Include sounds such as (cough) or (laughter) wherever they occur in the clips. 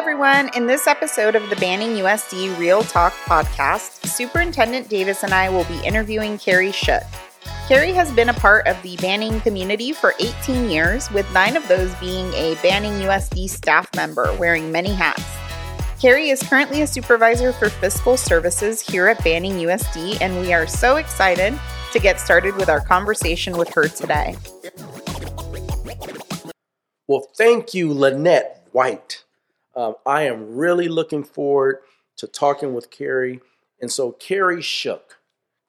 everyone. In this episode of the Banning USD Real Talk podcast, Superintendent Davis and I will be interviewing Carrie Shook. Carrie has been a part of the Banning community for 18 years, with nine of those being a Banning USD staff member wearing many hats. Carrie is currently a supervisor for fiscal services here at Banning USD, and we are so excited to get started with our conversation with her today. Well, thank you, Lynette White. Um, I am really looking forward to talking with Carrie. And so, Carrie Shook,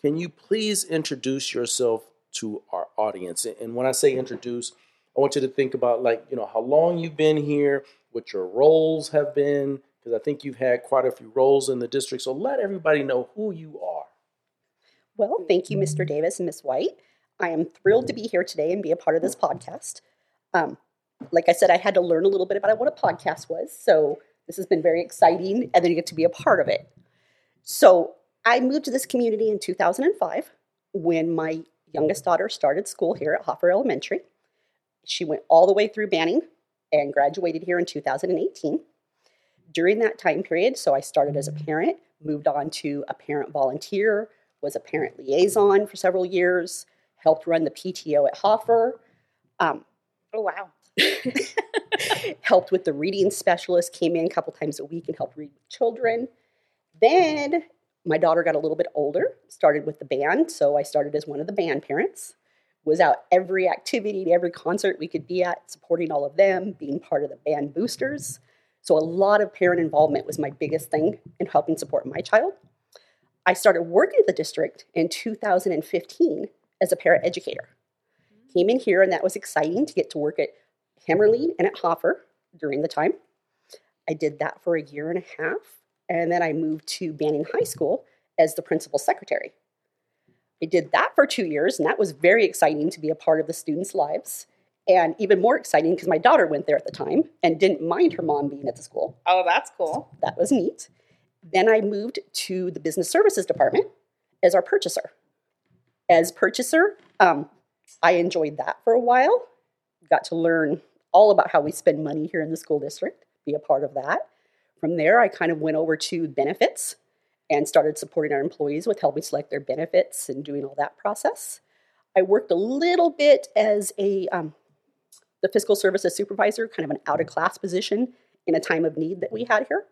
can you please introduce yourself to our audience? And when I say introduce, I want you to think about like, you know, how long you've been here, what your roles have been, because I think you've had quite a few roles in the district. So let everybody know who you are. Well, thank you, Mr. Davis and Ms. White. I am thrilled to be here today and be a part of this podcast. Um, like I said, I had to learn a little bit about what a podcast was. So this has been very exciting, and then you get to be a part of it. So I moved to this community in 2005 when my youngest daughter started school here at Hoffer Elementary. She went all the way through Banning and graduated here in 2018. During that time period, so I started as a parent, moved on to a parent volunteer, was a parent liaison for several years, helped run the PTO at Hoffer. Um, Oh, wow. (laughs) helped with the reading specialist, came in a couple times a week and helped read with children. Then my daughter got a little bit older, started with the band. So I started as one of the band parents, was out every activity, every concert we could be at, supporting all of them, being part of the band boosters. So a lot of parent involvement was my biggest thing in helping support my child. I started working at the district in 2015 as a para educator. Came in here, and that was exciting to get to work at Hemmerling and at Hoffer during the time. I did that for a year and a half, and then I moved to Banning High School as the principal secretary. I did that for two years, and that was very exciting to be a part of the students' lives. And even more exciting because my daughter went there at the time and didn't mind her mom being at the school. Oh, that's cool. That was neat. Then I moved to the business services department as our purchaser. As purchaser, um, I enjoyed that for a while. Got to learn all about how we spend money here in the school district, be a part of that. From there, I kind of went over to benefits and started supporting our employees with helping select their benefits and doing all that process. I worked a little bit as a um, the fiscal services supervisor, kind of an out of class position in a time of need that we had here,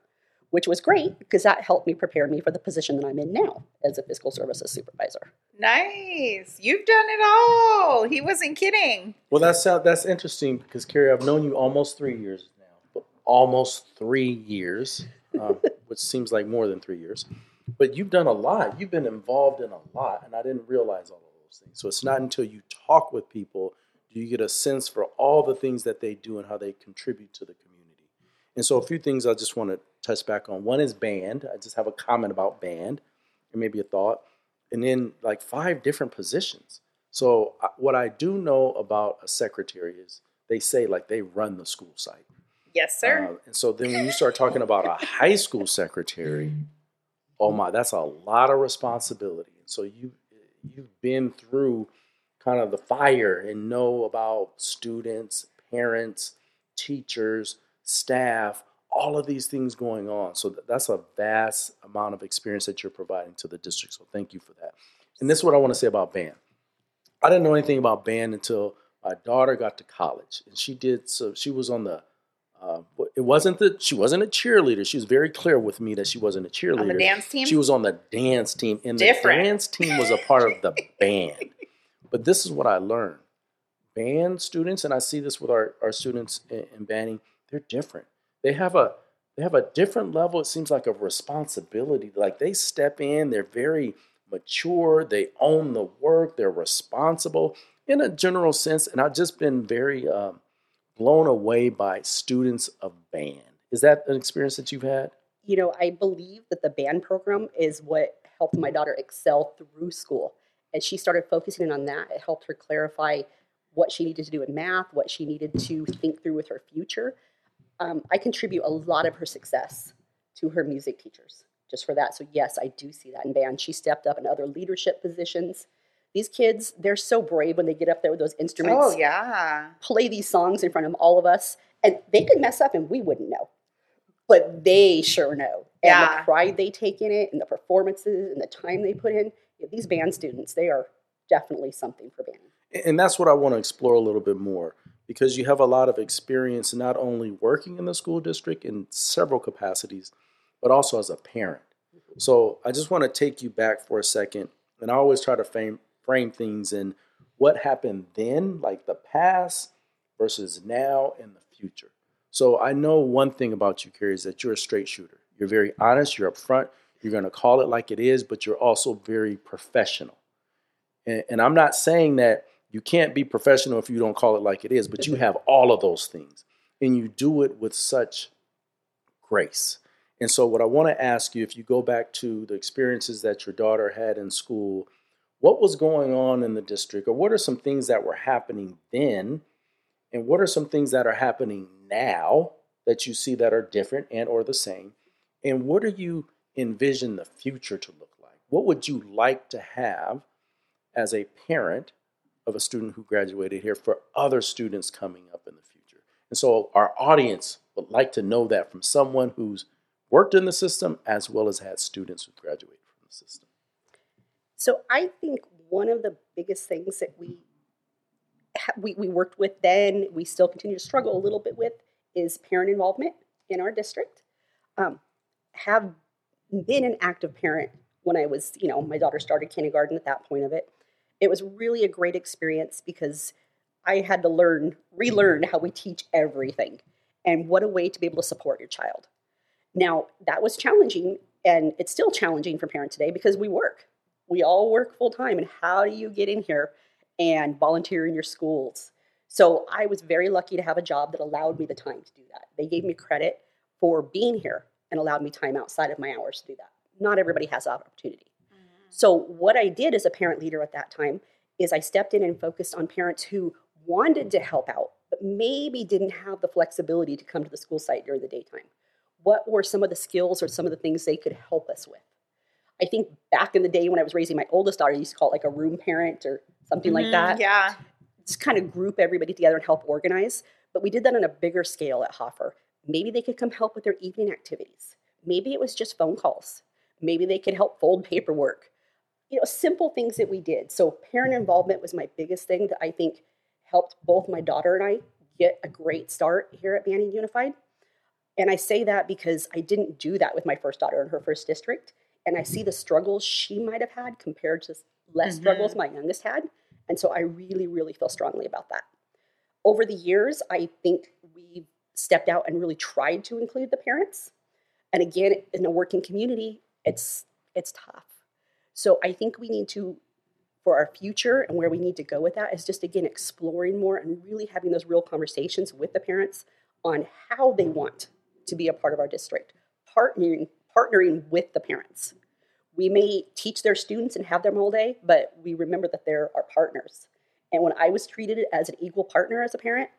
which was great because that helped me prepare me for the position that I'm in now as a fiscal services supervisor. Nice. You've done it all. He wasn't kidding. Well, that's uh, that's interesting because Carrie, I've known you almost three years now, almost three years, um, (laughs) which seems like more than three years. But you've done a lot. You've been involved in a lot, and I didn't realize all of those things. So it's not until you talk with people do you get a sense for all the things that they do and how they contribute to the community. And so a few things I just want to touch back on. One is band. I just have a comment about band, and maybe a thought and then like five different positions. So what I do know about a secretary is they say like they run the school site. Yes, sir. Uh, and so then when you start talking about a high school secretary, oh my, that's a lot of responsibility. So you you've been through kind of the fire and know about students, parents, teachers, staff, all of these things going on. So that's a vast amount of experience that you're providing to the district. So thank you for that. And this is what I want to say about band. I didn't know anything about band until my daughter got to college, and she did. So she was on the. Uh, it wasn't that she wasn't a cheerleader. She was very clear with me that she wasn't a cheerleader. On the dance team. She was on the dance team, and Different. the dance team was a part of the band. But this is what I learned: band students, and I see this with our, our students in, in Banning. They're different they have a they have a different level it seems like of responsibility like they step in they're very mature they own the work they're responsible in a general sense and i've just been very um, blown away by students of band is that an experience that you've had You know, I believe that the band program is what helped my daughter excel through school. and she started focusing in on that, it helped her clarify what she needed to do in math, what she needed to think through with her future. Um, I contribute a lot of her success to her music teachers just for that. So, yes, I do see that in band. She stepped up in other leadership positions. These kids, they're so brave when they get up there with those instruments, Oh, yeah. play these songs in front of all of us, and they could mess up and we wouldn't know. but they sure know. And Yeah. the pride they take in it and the performances and the time they put in. Yeah, these band students, they are definitely something for band. And that's what I want to explore a little bit more because you have a lot of experience not only working in the school district in several capacities, but also as a parent. Mm-hmm. So I just want to take you back for a second. And I always try to frame, frame things in what happened then, like the past, versus now and the future. So I know one thing about you, Carrie, is that you're a straight shooter. You're very honest, you're upfront, you're going to call it like it is, but you're also very professional. And, and I'm not saying that you can't be professional if you don't call it like it is, but you have all of those things and you do it with such grace. And so, what I want to ask you if you go back to the experiences that your daughter had in school, what was going on in the district, or what are some things that were happening then, and what are some things that are happening now that you see that are different and or the same, and what do you envision the future to look like? What would you like to have as a parent of a student who graduated here for other students coming up in the future? And so, our audience would like to know that from someone who's worked in the system as well as had students who graduated from the system. So I think one of the biggest things that we we, we worked with then, we still continue to struggle a little bit with, is parent involvement in our district. Um, have been an active parent when I was, you know, my daughter started kindergarten at that point of it. It was really a great experience because I had to learn, relearn how we teach everything and what a way to be able to support your child. Now, that was challenging, and it's still challenging for parents today because we work. We all work full time, and how do you get in here and volunteer in your schools? So I was very lucky to have a job that allowed me the time to do that. They gave me credit for being here and allowed me time outside of my hours to do that. Not everybody has that opportunity. So, what I did as a parent leader at that time is I stepped in and focused on parents who wanted to help out, but maybe didn't have the flexibility to come to the school site during the daytime. What were some of the skills or some of the things they could help us with? I think back in the day when I was raising my oldest daughter, I used to call it like a room parent or something like Mhm, that. Yeah. Just kind of group everybody together and help organize. But we did that on a bigger scale at Hoffer. Maybe they could come help with their evening activities. Maybe it was just phone calls. Maybe they could help fold paperwork. You know, simple things that we did. So parent involvement was my biggest thing that I think helped both my daughter and I get a great start here at Banning Unified. And I say that because I didn't do that with my first daughter in her first district. And I see the struggles she might have had compared to less Mhm. struggles my youngest had. And so I really, really feel strongly about that. Over the years, I think we've stepped out and really tried to include the parents. And again, in a working community, it's it's tough. So I think we need to, for our future and where we need to go with that, is just again exploring more and really having those real conversations with the parents on how they want to be a part of our district, partnering partnering with the parents. We may teach their students and have them all day, but we remember that they're our partners. And when I was treated as an equal partner as a parent,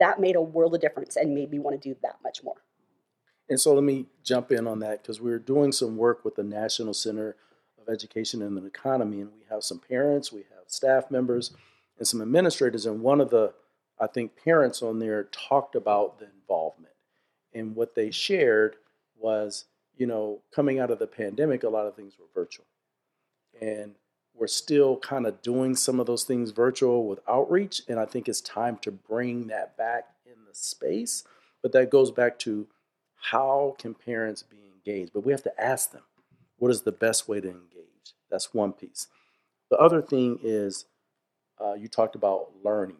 that made a world of difference and made me want to do that much more. And so let me jump in on that because we're doing some work with the National Center Education and the Economy, and we have some parents, we have staff members, and some administrators. And one of the, I think, parents on there talked about the involvement. And what they shared was, you know, coming out of the pandemic, a lot of things were virtual. And we're still kind of doing some of those things virtual with outreach. And I think it's time to bring that back in the space. But that goes back to how can parents be engaged? But we have to ask them, what is the best way to engage? That's one piece. The other thing is, uh, you talked about learning.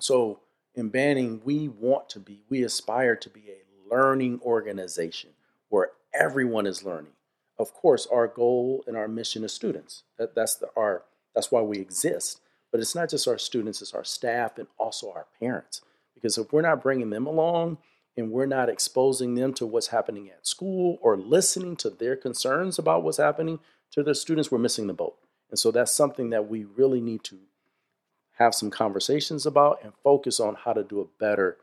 So in Banning, we want to be, we aspire to be a learning organization where everyone is learning. Of course, our goal and our mission is students. That, that's the, our that's why we exist. But it's not just our students; it's our staff and also our parents. Because if we're not bringing them along, and we're not exposing them to what's happening at school or listening to their concerns about what's happening to their students, we're missing the boat. And so that's something that we really need to have some conversations about and focus on how to do a better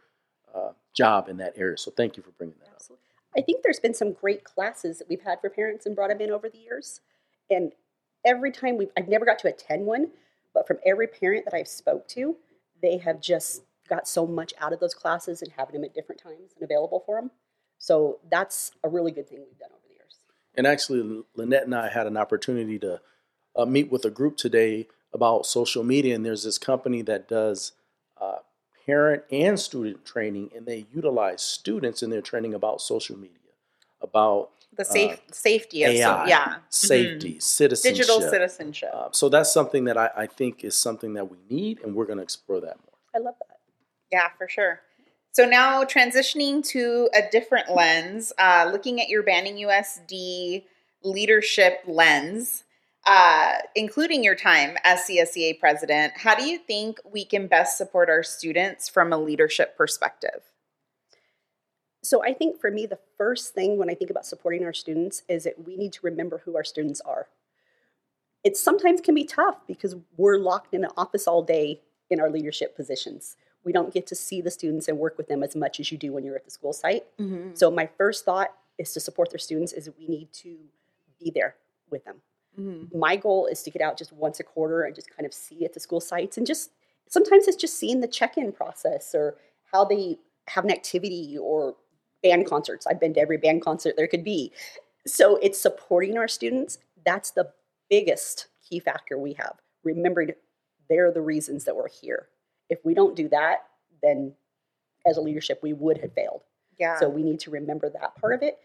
uh, job in that area. So thank you for bringing that up. I think there's been some great classes that we've had for parents and brought them in over the years. And every time we've, I've never got to attend one, but from every parent that I've spoke to, they have just got so much out of those classes and having them at different times and available for them So that's a really good thing we've done over the years. And actually, Lynette and I had an opportunity to uh, meet with a group today about social media, and there's this company that does uh, parent and student training, and they utilize students in their training about social media, about The safe Uh, safety of AI, so, yeah. safety, Mhm. citizenship. Digital citizenship. Uh, so that's something that I, I think is something that we need, and we're going to explore that more. I love that. Yeah, for sure. So now transitioning to a different lens, uh, looking at your Banning USD leadership lens, uh, including your time as CSEA president, how do you think we can best support our students from a leadership perspective? So I think for me, the first thing when I think about supporting our students is that we need to remember who our students are. It sometimes can be tough because we're locked in an office all day in our leadership positions. We don't get to see the students and work with them as much as you do when you're at the school site. Mm-hmm. So my first thought is to support their students is we need to be there with them. Mm-hmm. My goal is to get out just once a quarter and just kind of see at the school sites and just sometimes it's just seeing the check-in process or how they have an activity or band concerts. I've been to every band concert there could be. So it's supporting our students. That's the biggest key factor we have. Remembering they're the reasons that we're here. If we don't do that, then as a leadership, we would have failed. Yeah. So we need to remember that part of it.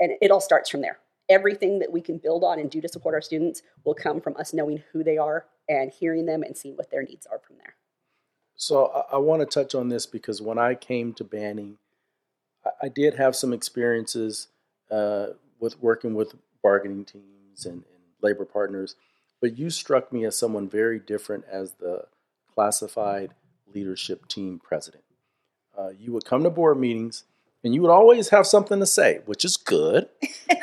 And it all starts from there. Everything that we can build on and do to support our students will come from us knowing who they are and hearing them and seeing what their needs are from there. So I, I want to touch on this because when I came to Banning, I, I did have some experiences uh, with working with bargaining teams and, and labor partners, but you struck me as someone very different as the classified leadership team president. Uh, you would come to board meetings and you would always have something to say, which is good,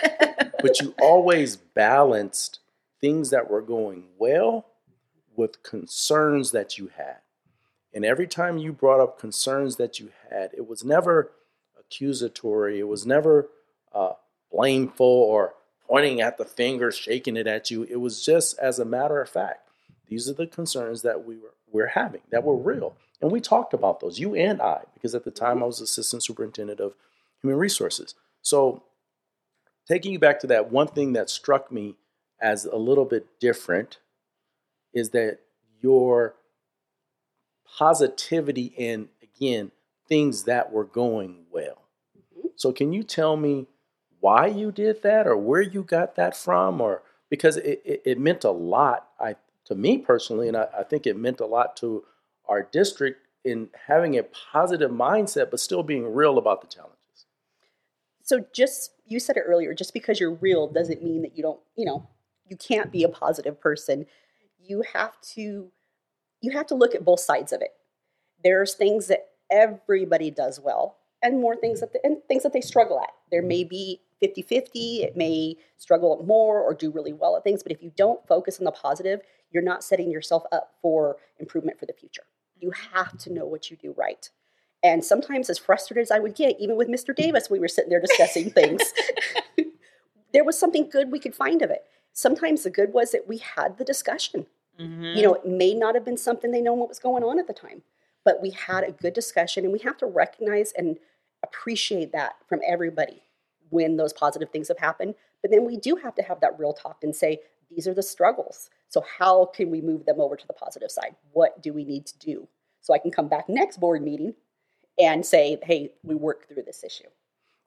(laughs) but you always balanced things that were going well with concerns that you had. And every time you brought up concerns that you had, it was never accusatory, it was never uh, blameful or pointing at the finger, shaking it at you. It was just as a matter of fact. These are the concerns that we were we're having that were mm-hmm. real. And we talked about those, you and I, because at the time I mm-hmm. was assistant superintendent of human resources. So taking you back to that, one thing that struck me as a little bit different is that your positivity and again things that were going well. Mm-hmm. So can you tell me why you did that or where you got that from or because it, it, it meant a lot I to me personally and I, I think it meant a lot to our district in having a positive mindset but still being real about the challenges. So just you said it earlier, just because you're real doesn't mean that you don't, you know, you can't be a positive person. You have to you have to look at both sides of it. There's things that everybody does well and more things that and things that they struggle at. There may be 50-50, it may struggle more or do really well at things, but if you don't focus on the positive, you're not setting yourself up for improvement for the future. You have to know what you do right. And sometimes, as frustrated as I would get, even with Mr. Davis, we were sitting there discussing (laughs) things. (laughs) there was something good we could find of it. Sometimes the good was that we had the discussion. Mm-hmm. You know, it may not have been something they know what was going on at the time, but we had a good discussion, and we have to recognize and appreciate that from everybody when those positive things have happened. But then we do have to have that real talk and say, these are the struggles. So, how can we move them over to the positive side? What do we need to do? So I can come back next board meeting and say, hey, we worked through this issue.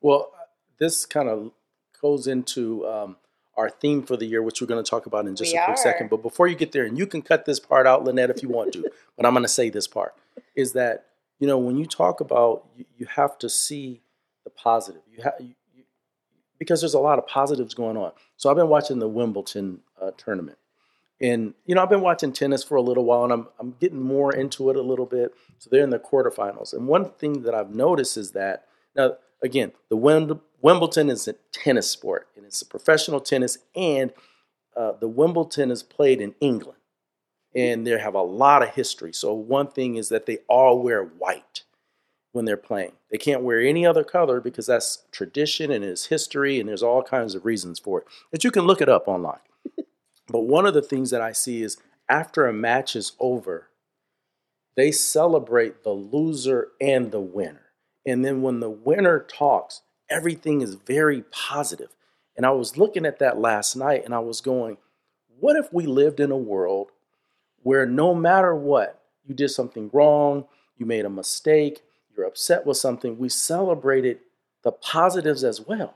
Well, this kind of goes into um, our theme for the year, which we're going to talk about in just We a quick are. second. But before you get there, and you can cut this part out, Lynette, if you want to, (laughs) but I'm going to say this part is that you know when you talk about you, you have to see the positive. You have because there's a lot of positives going on. So I've been watching the Wimbledon uh, tournament, and you know I've been watching tennis for a little while, and I'm I'm getting more into it a little bit. So they're in the quarterfinals, and one thing that I've noticed is that now again the Wim- Wimbledon is a tennis sport, and it's a professional tennis, and uh, the Wimbledon is played in England, and they have a lot of history. So one thing is that they all wear white when they're playing. They can't wear any other color because that's tradition and it's history, and there's all kinds of reasons for it. But you can look it up online. But one of the things that I see is after a match is over, they celebrate the loser and the winner. And then when the winner talks, everything is very positive. And I was looking at that last night and I was going, what if we lived in a world where no matter what, you did something wrong, you made a mistake, you're upset with something, we celebrated the positives as well.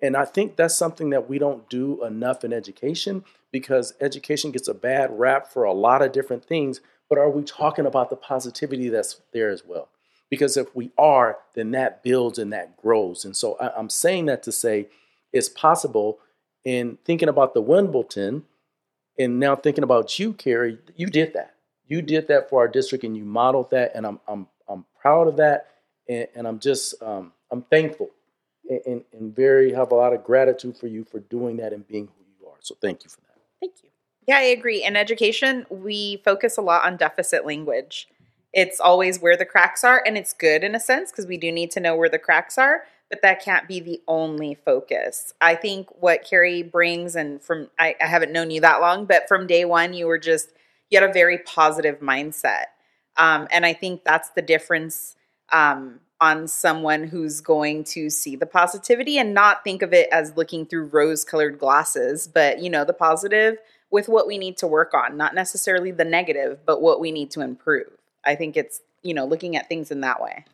And I think that's something that we don't do enough in education because education gets a bad rap for a lot of different things. But are we talking about the positivity that's there as well? Because if we are, then that builds and that grows. And so I'm saying that to say it's possible in thinking about the Wimbledon and now thinking about you, Carrie, you did that. You did that for our district and you modeled that. And I'm, I'm, I'm proud of that. And, and I'm just, um, I'm thankful and, and very have a lot of gratitude for you for doing that and being who you are. So thank you for that. Thank you. Yeah, I agree. In education, we focus a lot on deficit language. It's always where the cracks are, and it's good in a sense because we do need to know where the cracks are, but that can't be the only focus. I think what Carrie brings, and from I, I haven't known you that long, but from day one, you were just, you had a very positive mindset. Um, and I think that's the difference um, on someone who's going to see the positivity and not think of it as looking through rose colored glasses, but you know, the positive with what we need to work on, not necessarily the negative, but what we need to improve. I think it's, you know, looking at things in that way.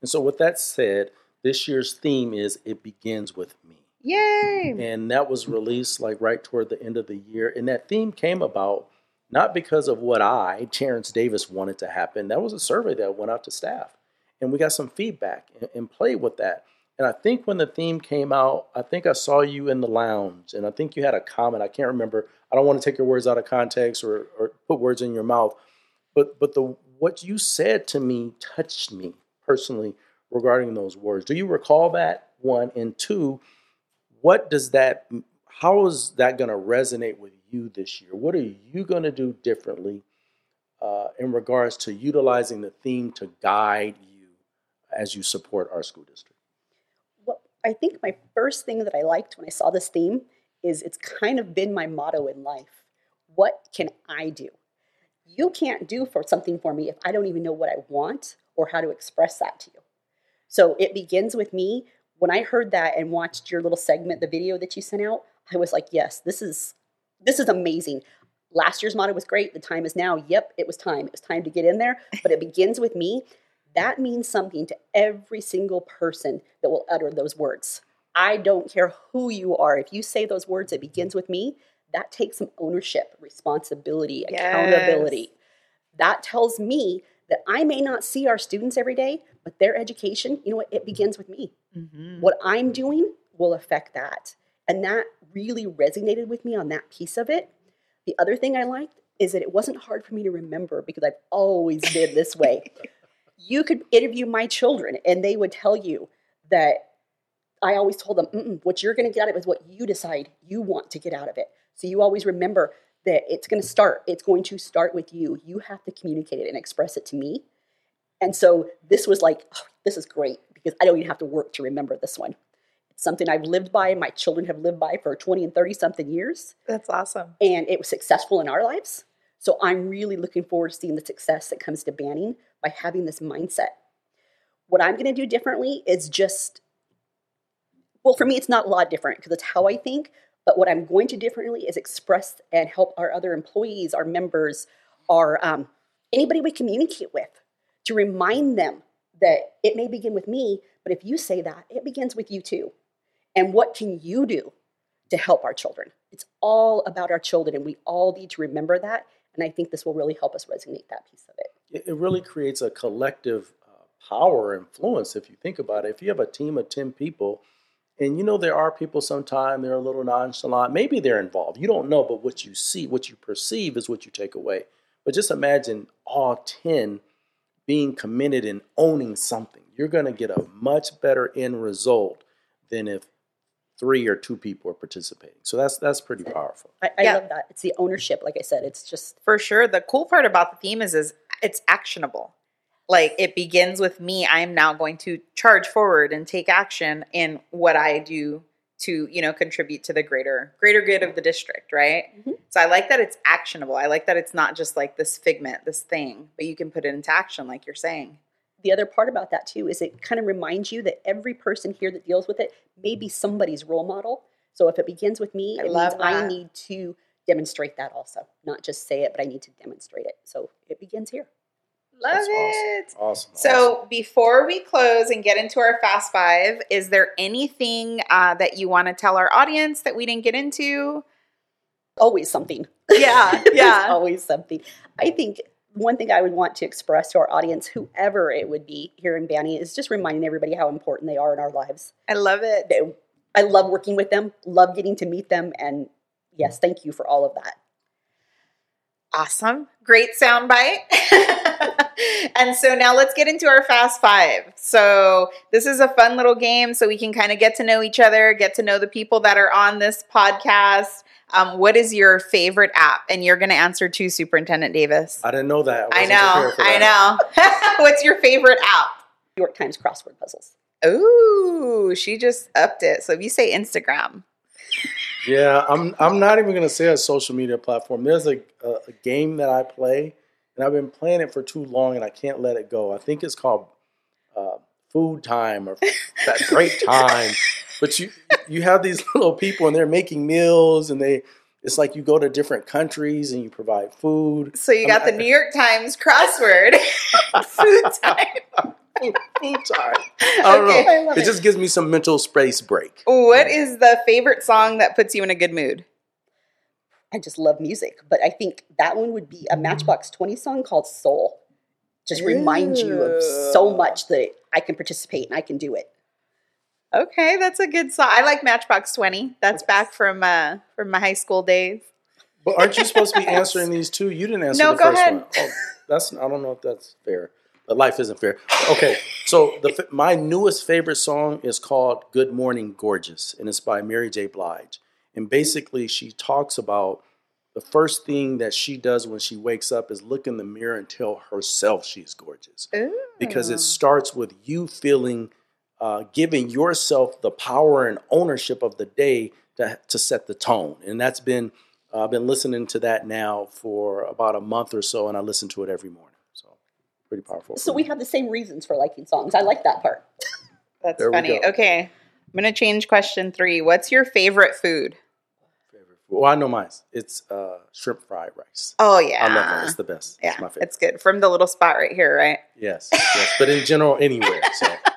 And so, with that said, this year's theme is It Begins With Me. Yay! And that was released like right toward the end of the year. And that theme came about not because of what I, Terrence Davis, wanted to happen. That was a survey that went out to staff and we got some feedback and, and played with that. And I think when the theme came out, I think I saw you in the lounge, and I think you had a comment. I can't remember. I don't want to take your words out of context or, or put words in your mouth, but but the what you said to me touched me personally regarding those words. Do you recall that one? And two, what does that? How is that going to resonate with you this year? What are you going to do differently uh, in regards to utilizing the theme to guide you? As you support our school district? Well, I think my first thing that I liked when I saw this theme is it's kind of been my motto in life. What can I do? You can't do for something for me if I don't even know what I want or how to express that to you. So it begins with me. When I heard that and watched your little segment, the video that you sent out, I was like, yes, this is this is amazing. Last year's motto was great. The time is now. Yep, it was time. It was time to get in there. But it begins with me that means something to every single person that will utter those words. I don't care who you are. If you say those words, it begins with me. That takes some ownership, responsibility, yes. accountability. That tells me that I may not see our students every day, but their education, you know what, it begins with me. Mm-hmm. What I'm doing will affect that. And that really resonated with me on that piece of it. The other thing I liked is that it wasn't hard for me to remember because I've always been this way. (laughs) you could interview my children and they would tell you that I always told them, what you're going to get out of it is what you decide you want to get out of it. So you always remember that it's going to start. It's going to start with you. You have to communicate it and express it to me. And so this was like, oh, this is great because I don't even have to work to remember this one. It's something I've lived by. My children have lived by for 20 and 30 something years. That's awesome. And it was successful in our lives. So I'm really looking forward to seeing the success that comes to banning by having this mindset. What I'm going to do differently is just, well, for me, it's not a lot different because it's how I think. But what I'm going to differently is express and help our other employees, our members, our um, anybody we communicate with, to remind them that it may begin with me, but if you say that, it begins with you too. And what can you do to help our children? It's all about our children, and we all need to remember that and I think this will really help us resonate that piece of it. It really creates a collective uh, power influence if you think about it. If you have a team of 10 people, and you know there are people sometimes they're a little nonchalant, maybe they're involved. You don't know, but what you see, what you perceive is what you take away. But just imagine all 10 being committed and owning something. You're going to get a much better end result than if three or two people are participating. So that's that's pretty powerful. I, I yeah. love that. It's the ownership. Like I said, it's just for sure. The cool part about the theme is is it's actionable. Like it begins with me. I'm now going to charge forward and take action in what I do to you know contribute to the greater greater good of the district right mm-hmm. so i like that it's actionable i like that it's not just like this figment this thing but you can put it into action like you're saying the other part about that too is it kind of reminds you that every person here that deals with it may be somebody's role model. So if it begins with me, I it means I need to demonstrate that also, not just say it, but I need to demonstrate it. So it begins here. Love That's it. awesome. Awesome. So before we close and get into our fast five, is there anything uh, that you want to tell our audience that we didn't get into? Always something. Yeah, (laughs) yeah. always something. I think one thing I would want to express to our audience, whoever it would be here in Banning, is just reminding everybody how important they are in our lives. I love it. They- I love working with them, love getting to meet them, and yes, thank you for all of that. Awesome. Great soundbite. (laughs) and so now let's get into our fast five. So this is a fun little game so we can kind of get to know each other, get to know the people that are on this podcast. Um, what is your favorite app? And you're going to answer to Superintendent Davis. I didn't know that. I wasn't know. prepared I know. (laughs) What's your favorite app? New York Times crossword puzzles. Oh, she just upped it. So if you say Instagram, Yeah, I'm. I'm not even gonna say a social media platform. There's a, a, a game that I play, and I've been playing it for too long, and I can't let it go. I think it's called uh, Food Time or (laughs) that Break Time. But you you have these (laughs) little people, and they're making meals, and they. It's like you go to different countries and you provide food. so you got the (laughs) New York Times crossword food time. Food, food time. I don't Okay. know. I It it. just gives me some mental space break. What is the favorite song that puts you in a good mood? I just love music, but I think that one would be a Matchbox 20 song called Soul. Just reminds you of so much that I can participate and I can do it. Okay, that's a good song. I like Matchbox Twenty. That's back from uh from my high school days. But aren't you supposed to be (laughs) answering these two? You didn't answer No, the go first ahead. one. Oh, that's I don't know if that's fair. But life isn't fair. Okay, so the my newest favorite song is called "Good Morning Gorgeous" and it's by Mary J. Blige. And basically, she talks about the first thing that she does when she wakes up is look in the mirror and tell herself she's gorgeous Ooh. because it starts with you feeling, uh, giving yourself the power and ownership of the day to, to set the tone. And that's been, uh, I've been listening to that now for about a month or so, and I listen to it every morning. So pretty powerful. So we have the same reasons for liking songs. I like that part. (laughs) That's There funny. Okay, I'm gonna change question three. What's your favorite food? favorite food. Well, I know mine. It's uh, shrimp fried rice. Oh yeah, I love that. It's the best. yeah, it's my favorite. it's good from the little spot right here, right? yes, yes. But in general, anywhere. So yes. (laughs)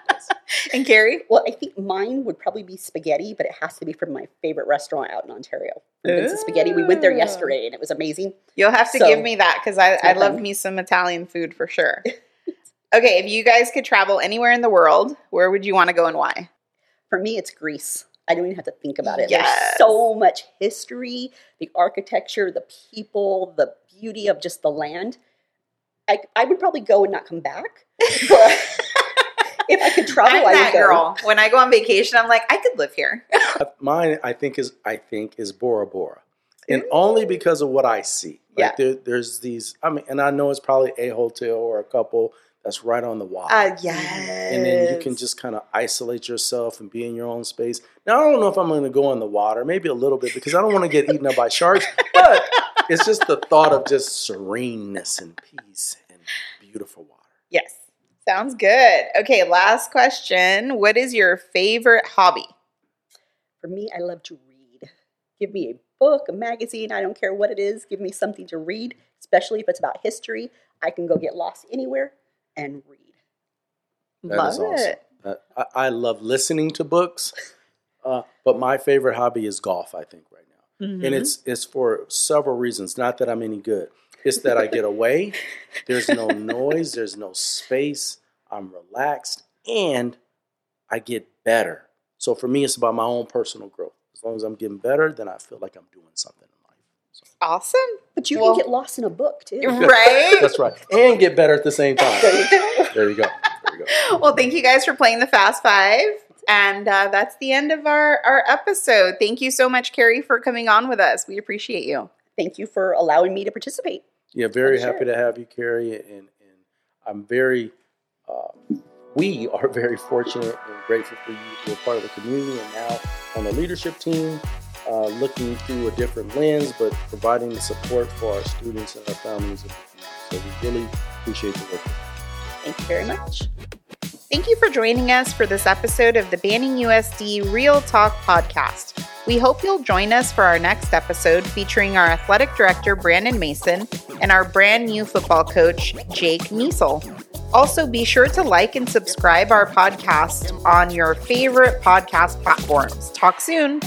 And Carrie, Well, I think mine would probably be spaghetti, but it has to be from my favorite restaurant out in Ontario. From Vincent's Spaghetti. We went there yesterday and it was amazing. you'll have to So- give me that because I, I love me some Italian food for sure. (laughs) okay, if you guys could travel anywhere in the world, where would you want to go and why? For me, it's Greece. I don't even have to think about it. Yes. There's so much history, the architecture, the people, the beauty of just the land. I, I would probably go and not come back. (laughs) But (laughs) if I could travel, I'm I that would go. girl. When I go on vacation, I'm like, I could live here. (laughs) Mine, I think is I think is Bora Bora, and only because of what I see. Like Yeah. there, there's these. I mean, and I know it's probably a hotel or a couple that's right on the water. Uh, yes. and then you can just kind of isolate yourself and be in your own space. Now I don't know if I'm going to go in the water, maybe a little bit because I don't want to get eaten up by sharks. (laughs) But it's just the thought of just sereneness and peace and beautiful water. Yes. Sounds good. Okay, last question. What is your favorite hobby? For me, I love to read. Give me a book, a magazine, I don't care what it is. Give me something to read, especially if it's about history. I can go get lost anywhere and read. That Love is awesome. it. Uh, I, I love listening to books, uh, but my favorite hobby is golf. I think right now. Mm-hmm. and it's it's for several reasons. Not that I'm any good. It's that I get away. There's no (laughs) noise. There's no space. I'm relaxed, and I get better. So for me, it's about my own personal growth. As long as I'm getting better, then I feel like I'm doing something in life. So, awesome. But you Well- can get lost in a book too. (laughs) Right? that's right, and get better at the same time. There you go. There you go. There you go. well, thank you guys for playing the Fast Five. And uh, that's the end of our, our episode. Thank you so much, Carrie, for coming on with us. We appreciate you. Thank you for allowing me to participate. Yeah, very Sure. happy to have you, Carrie, and and I'm very. Uh, we are very fortunate and grateful for you to be a part of the community and now on the leadership team, uh, looking through a different lens, but providing the support for our students and our families. in the community. So we really appreciate the work. Thank you very much. Thank you for joining us for this episode of the Banning USD Real Talk podcast. We hope you'll join us for our next episode featuring our athletic director, Brandon Mason, and our brand new football coach, Jake Niesel. Also, be sure to like and subscribe our podcast on your favorite podcast platforms. Talk soon.